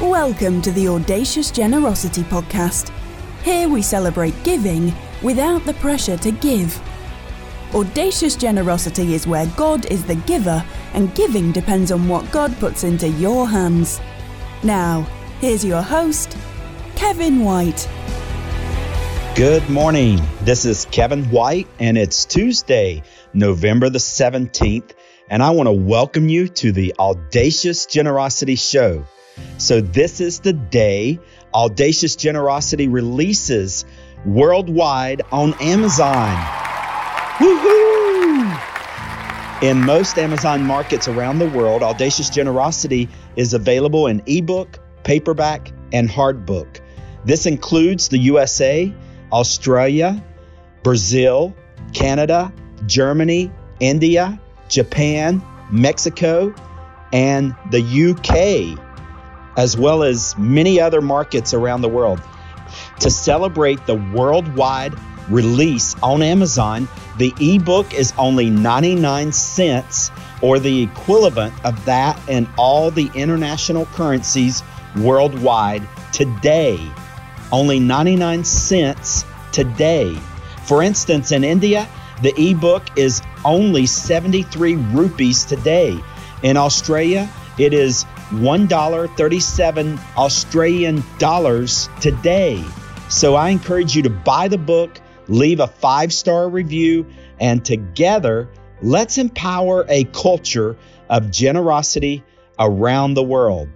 Welcome to the Audacious Generosity Podcast. Here we celebrate giving without the pressure to give. Audacious generosity is where God is the giver and giving depends on what God puts into your hands. Now, here's your host, Kevin White. Good morning. This is Kevin White, and it's Tuesday, November the 17th, and I want to welcome you to the Audacious Generosity Show. So, this is the day Audacious Generosity releases worldwide on Amazon. Woohoo! In most Amazon markets around the world, Audacious Generosity is available in ebook, paperback, and hardbook. This includes the USA, Australia, Brazil, Canada, Germany, India, Japan, Mexico, and the UK, as well as many other markets around the world. To celebrate the worldwide release on Amazon, the ebook is only 99 cents or the equivalent of that in all the international currencies worldwide today only 99 cents today. For instance, in India, the ebook is only 73 rupees today. In Australia, it is $1.37 Australian dollars today. So I encourage you to buy the book, leave a five star review, and together let's empower a culture of generosity around the world.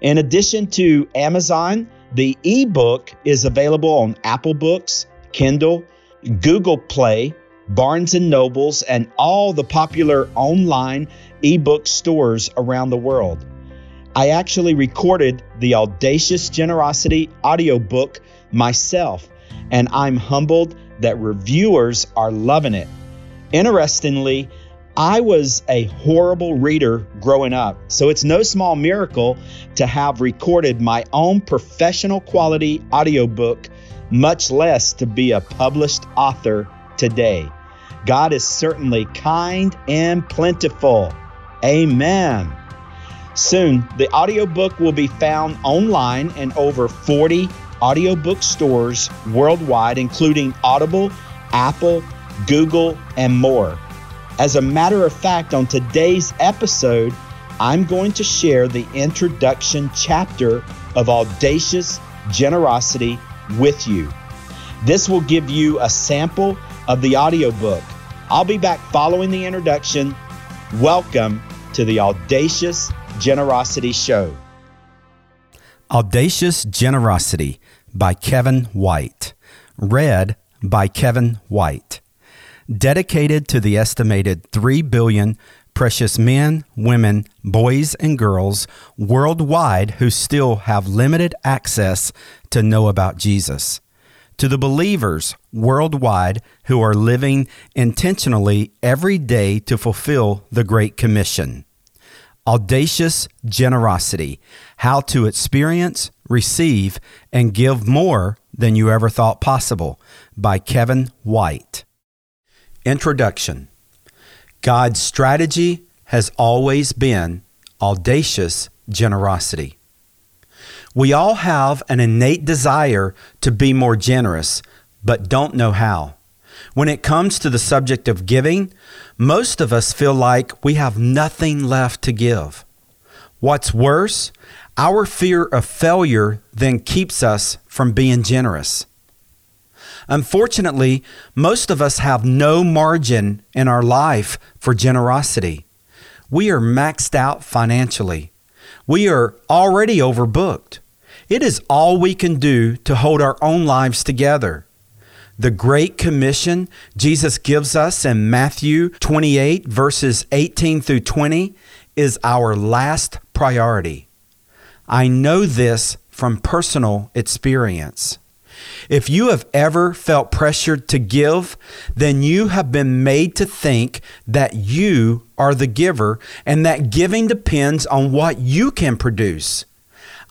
In addition to Amazon, the ebook is available on Apple Books, Kindle, Google Play, Barnes and Nobles, and all the popular online ebook stores around the world. I actually recorded the Audacious Generosity audiobook myself, and I'm humbled that reviewers are loving it. Interestingly, I was a horrible reader growing up, so it's no small miracle to have recorded my own professional quality audiobook, much less to be a published author today. God is certainly kind and plentiful. Amen. Soon, the audiobook will be found online in over 40 audiobook stores worldwide, including Audible, Apple, Google, and more. As a matter of fact, on today's episode, I'm going to share the introduction chapter of Audacious Generosity with you. This will give you a sample of the audiobook. I'll be back following the introduction. Welcome to the Audacious Generosity Show. Audacious Generosity by Kevin White. Read by Kevin White dedicated to the estimated 3 billion precious men, women, boys, and girls worldwide who still have limited access to know about Jesus. To the believers worldwide who are living intentionally every day to fulfill the Great Commission. Audacious Generosity How to Experience, Receive, and Give More Than You Ever Thought Possible by Kevin White. Introduction God's strategy has always been audacious generosity. We all have an innate desire to be more generous, but don't know how. When it comes to the subject of giving, most of us feel like we have nothing left to give. What's worse, our fear of failure then keeps us from being generous. Unfortunately, most of us have no margin in our life for generosity. We are maxed out financially. We are already overbooked. It is all we can do to hold our own lives together. The Great Commission Jesus gives us in Matthew 28, verses 18 through 20, is our last priority. I know this from personal experience. If you have ever felt pressured to give, then you have been made to think that you are the giver and that giving depends on what you can produce.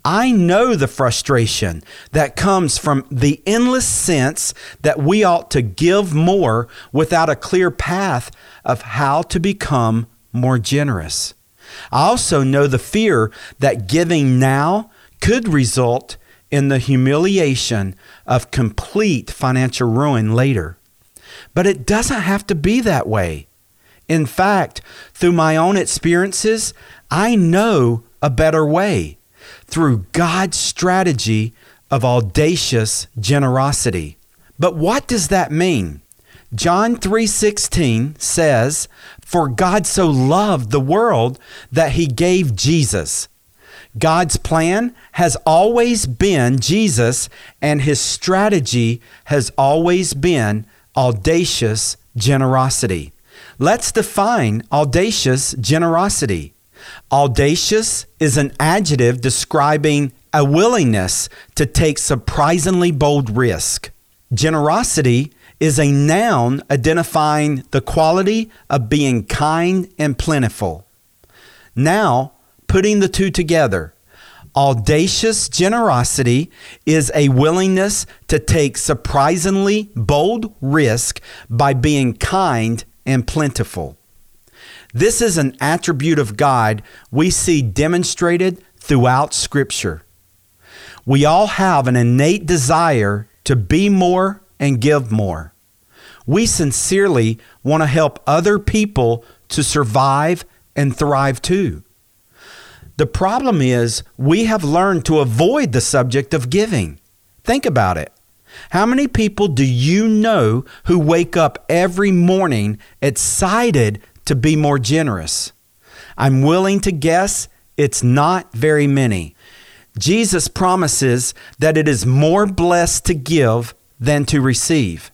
I know the frustration that comes from the endless sense that we ought to give more without a clear path of how to become more generous. I also know the fear that giving now could result in the humiliation of complete financial ruin later. But it doesn't have to be that way. In fact, through my own experiences, I know a better way through God's strategy of audacious generosity. But what does that mean? John 3:16 says, "For God so loved the world that he gave Jesus." God's plan has always been Jesus and his strategy has always been audacious generosity. Let's define audacious generosity. Audacious is an adjective describing a willingness to take surprisingly bold risk. Generosity is a noun identifying the quality of being kind and plentiful. Now, putting the two together, audacious generosity is a willingness to take surprisingly bold risk by being kind and plentiful. This is an attribute of God we see demonstrated throughout Scripture. We all have an innate desire to be more and give more. We sincerely want to help other people to survive and thrive too. The problem is we have learned to avoid the subject of giving. Think about it. How many people do you know who wake up every morning excited to be more generous? I'm willing to guess it's not very many. Jesus promises that it is more blessed to give than to receive.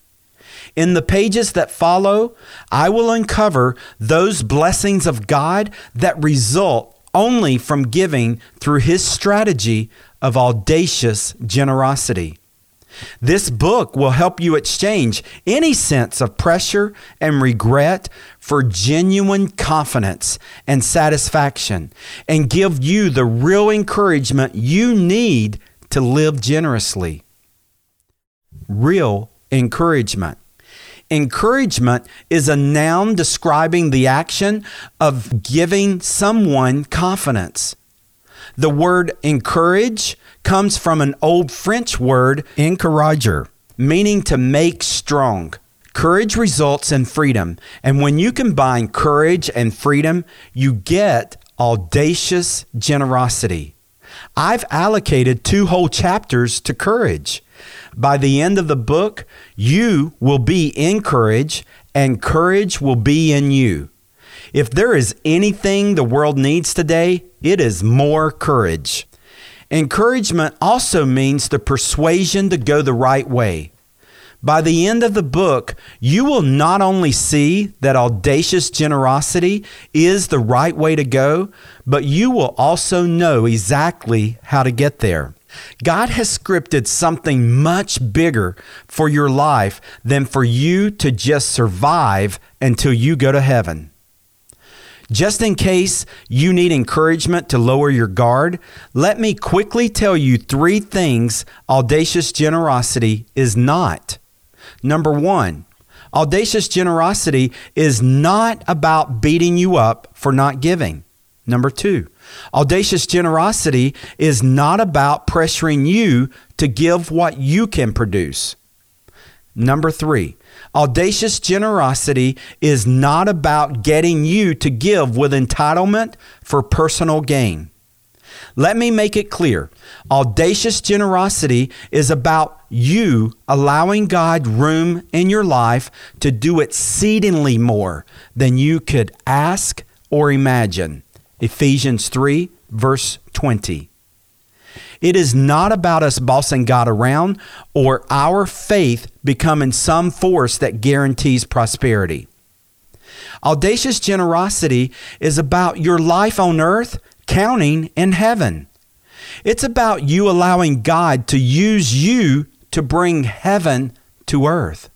In the pages that follow, I will uncover those blessings of God that result only from giving through His strategy of audacious generosity. This book will help you exchange any sense of pressure and regret for genuine confidence and satisfaction and give you the real encouragement you need to live generously. Real encouragement. Encouragement is a noun describing the action of giving someone confidence. The word encourage comes from an old French word, encourager, meaning to make strong. Courage results in freedom. And when you combine courage and freedom, you get audacious generosity. I've allocated two whole chapters to courage. By the end of the book, you will be in courage, and courage will be in you. If there is anything the world needs today, it is more courage. Encouragement also means the persuasion to go the right way. By the end of the book, you will not only see that audacious generosity is the right way to go, but you will also know exactly how to get there. God has scripted something much bigger for your life than for you to just survive until you go to heaven. Just in case you need encouragement to lower your guard, let me quickly tell you three things audacious generosity is not. Number one, audacious generosity is not about beating you up for not giving. Number two, audacious generosity is not about pressuring you to give what you can produce. Number three, audacious generosity is not about getting you to give with entitlement for personal gain. Let me make it clear. Audacious generosity is about you allowing God room in your life to do exceedingly more than you could ask or imagine. Ephesians 3, verse 20. It is not about us bossing God around or our faith becoming some force that guarantees prosperity. Audacious generosity is about your life on earth counting in heaven. It's about you allowing God to use you to bring heaven to earth.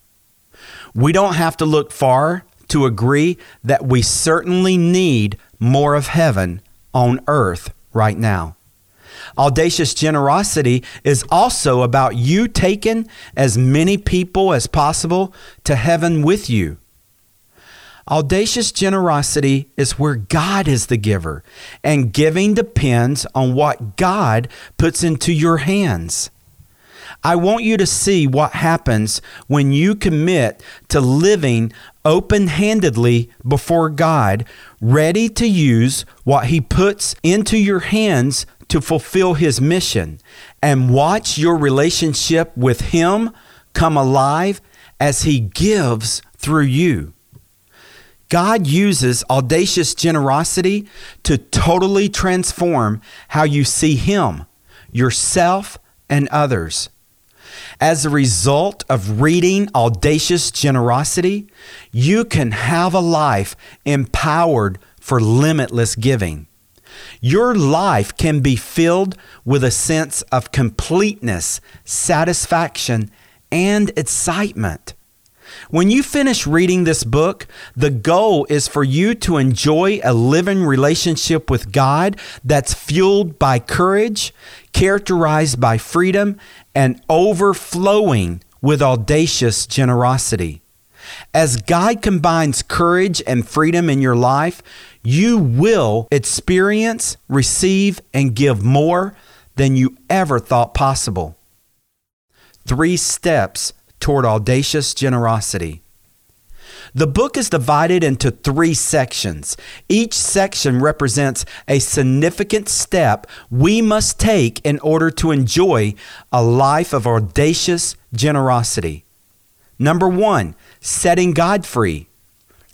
We don't have to look far to agree that we certainly need more of heaven on earth right now. Audacious generosity is also about you taking as many people as possible to heaven with you. Audacious generosity is where God is the giver, and giving depends on what God puts into your hands. I want you to see what happens when you commit to living open handedly before God, ready to use what He puts into your hands to fulfill His mission, and watch your relationship with Him come alive as He gives through you. God uses audacious generosity to totally transform how you see Him, yourself, and others. As a result of reading audacious generosity, you can have a life empowered for limitless giving. Your life can be filled with a sense of completeness, satisfaction, and excitement. When you finish reading this book, the goal is for you to enjoy a living relationship with God that's fueled by courage, characterized by freedom, and overflowing with audacious generosity. As God combines courage and freedom in your life, you will experience, receive, and give more than you ever thought possible. Three steps toward audacious generosity. The book is divided into three sections. Each section represents a significant step we must take in order to enjoy a life of audacious generosity. Number one, setting God free.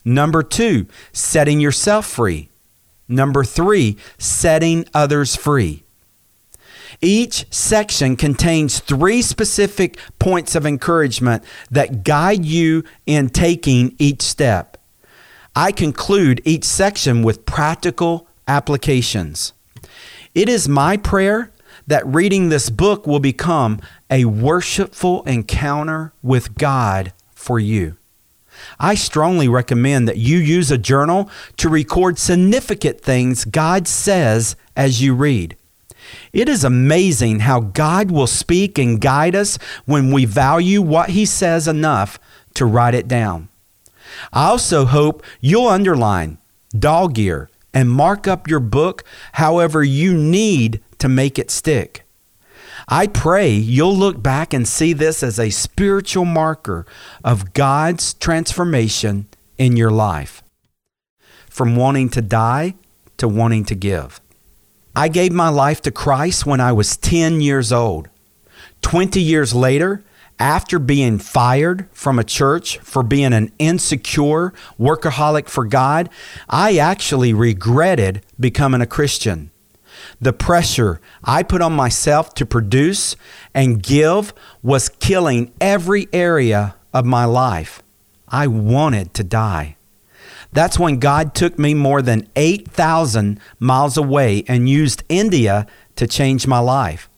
Number two, setting yourself free. Number three, setting others free. Each section contains three specific points of encouragement that guide you in taking each step. I conclude each section with practical applications. It is my prayer that reading this book will become a worshipful encounter with God for you. I strongly recommend that you use a journal to record significant things God says as you read. It is amazing how God will speak and guide us when we value what He says enough to write it down. I also hope you'll underline, dog ear, and mark up your book however you need to make it stick. I pray you'll look back and see this as a spiritual marker of God's transformation in your life. From wanting to die to wanting to give. I gave my life to Christ when I was 10 years old. 20 years later, after being fired from a church for being an insecure workaholic for God, I actually regretted becoming a Christian. The pressure I put on myself to produce and give was killing every area of my life. I wanted to die. That's when God took me more than 8,000 miles away and used India to change my life.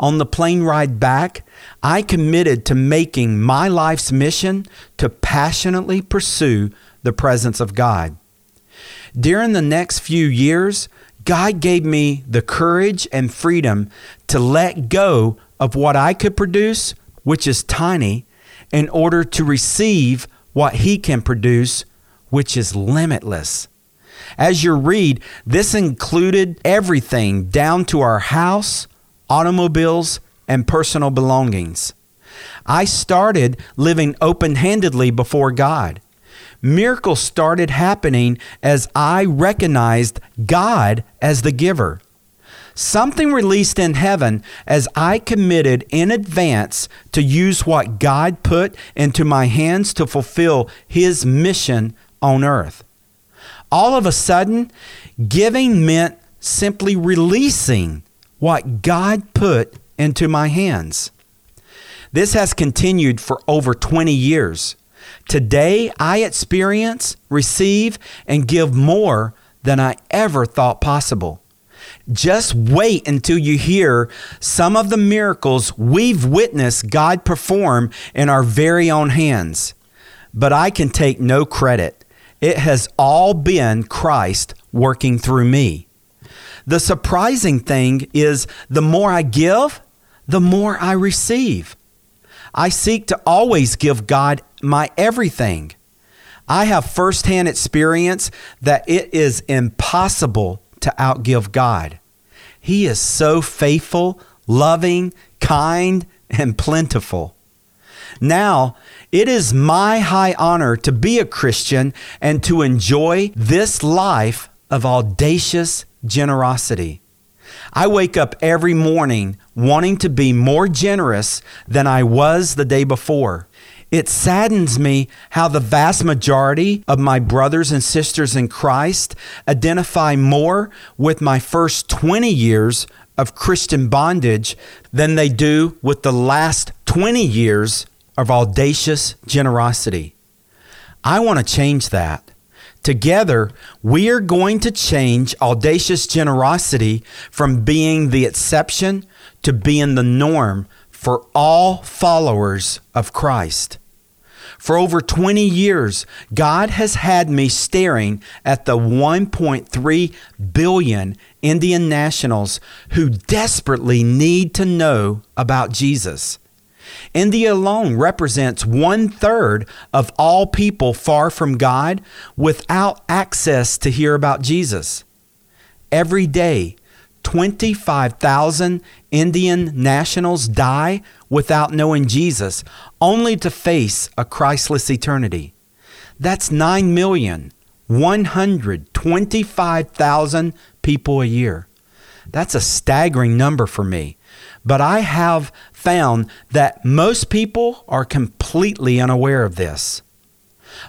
On the plane ride back, I committed to making my life's mission to passionately pursue the presence of God. During the next few years, God gave me the courage and freedom to let go of what I could produce, which is tiny, in order to receive what He can produce, which is limitless. As you read, this included everything down to our house, automobiles, and personal belongings. I started living open handedly before God. Miracles started happening as I recognized God as the giver. Something released in heaven as I committed in advance to use what God put into my hands to fulfill His mission on earth. All of a sudden, giving meant simply releasing what God put into my hands. This has continued for over 20 years. Today, I experience, receive, and give more than I ever thought possible. Just wait until you hear some of the miracles we've witnessed God perform in our very own hands. But I can take no credit. It has all been Christ working through me. The surprising thing is the more I give, the more I receive. I seek to always give God my everything. I have firsthand experience that it is impossible to outgive God. He is so faithful, loving, kind, and plentiful. Now, it is my high honor to be a Christian and to enjoy this life of audacious generosity. I wake up every morning wanting to be more generous than I was the day before. It saddens me how the vast majority of my brothers and sisters in Christ identify more with my first 20 years of Christian bondage than they do with the last 20 years of audacious generosity. I want to change that. Together, we are going to change audacious generosity from being the exception to being the norm for all followers of Christ. For over 20 years, God has had me staring at the 1.3 billion Indian nationals who desperately need to know about Jesus. India alone represents one third of all people far from God without access to hear about Jesus. Every day, 25,000 Indian nationals die without knowing Jesus, only to face a Christless eternity. That's 9,125,000 people a year. That's a staggering number for me. But I have found that most people are completely unaware of this.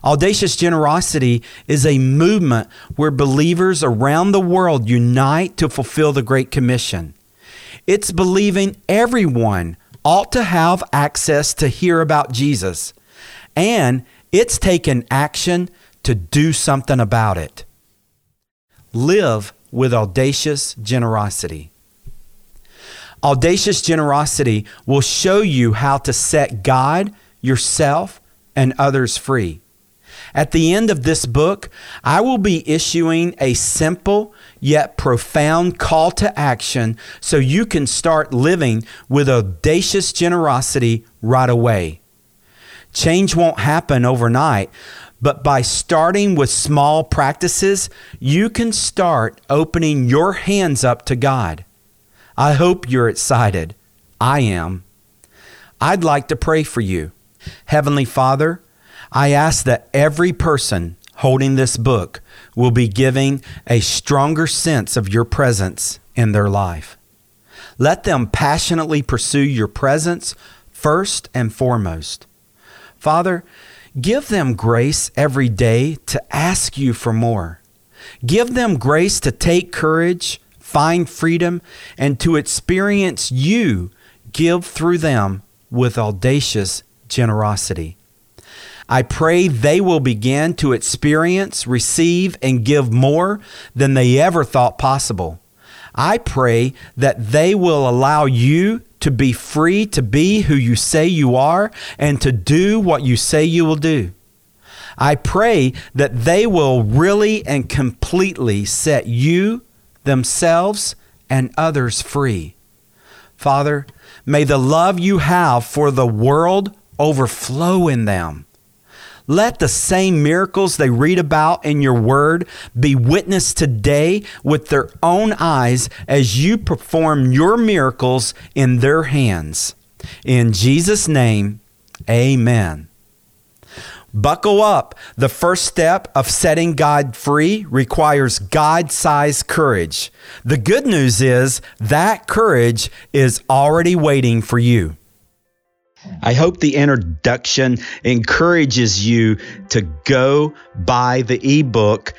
Audacious generosity is a movement where believers around the world unite to fulfill the Great Commission. It's believing everyone ought to have access to hear about Jesus, and it's taken action to do something about it. Live with audacious generosity. Audacious generosity will show you how to set God, yourself, and others free. At the end of this book, I will be issuing a simple yet profound call to action so you can start living with audacious generosity right away. Change won't happen overnight, but by starting with small practices, you can start opening your hands up to God. I hope you're excited. I am. I'd like to pray for you. Heavenly Father, I ask that every person holding this book will be giving a stronger sense of your presence in their life. Let them passionately pursue your presence first and foremost. Father, give them grace every day to ask you for more. Give them grace to take courage find freedom, and to experience you give through them with audacious generosity. I pray they will begin to experience, receive, and give more than they ever thought possible. I pray that they will allow you to be free to be who you say you are and to do what you say you will do. I pray that they will really and completely set you themselves and others free. Father, may the love you have for the world overflow in them. Let the same miracles they read about in your word be witnessed today with their own eyes as you perform your miracles in their hands. In Jesus' name, amen. Buckle up. The first step of setting God free requires God sized courage. The good news is that courage is already waiting for you. I hope the introduction encourages you to go buy the ebook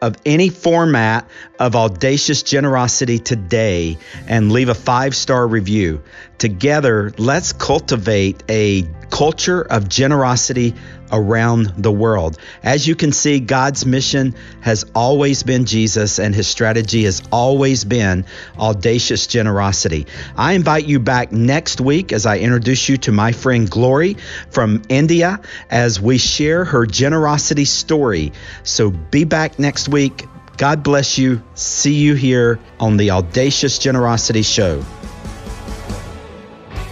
of any format of audacious generosity today and leave a five star review. Together, let's cultivate a culture of generosity around the world. As you can see, God's mission has always been Jesus, and his strategy has always been audacious generosity. I invite you back next week as I introduce you to my friend Glory from India as we share her generosity story. So be back next week. God bless you. See you here on the Audacious Generosity Show.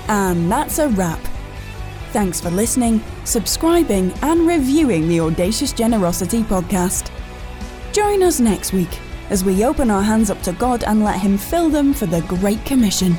And that's a wrap. Thanks for listening, subscribing, and reviewing the Audacious Generosity podcast. Join us next week as we open our hands up to God and let Him fill them for the Great Commission.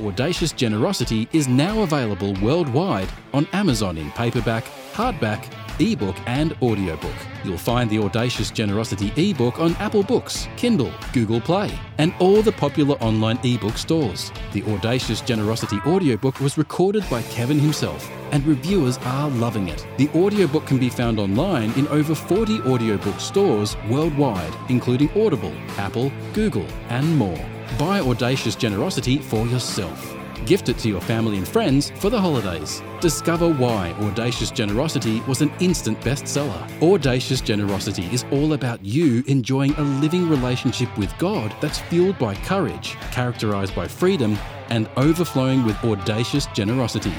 Audacious Generosity is now available worldwide on Amazon in paperback, hardback, ebook, and audiobook. You'll find the Audacious Generosity ebook on Apple Books, Kindle, Google Play, and all the popular online ebook stores. The Audacious Generosity audiobook was recorded by Kevin himself, and reviewers are loving it. The audiobook can be found online in over 40 audiobook stores worldwide, including Audible, Apple, Google, and more. Buy Audacious Generosity for yourself. Gift it to your family and friends for the holidays. Discover why Audacious Generosity was an instant bestseller. Audacious Generosity is all about you enjoying a living relationship with God that's fueled by courage, characterized by freedom, and overflowing with audacious generosity.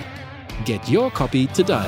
Get your copy today.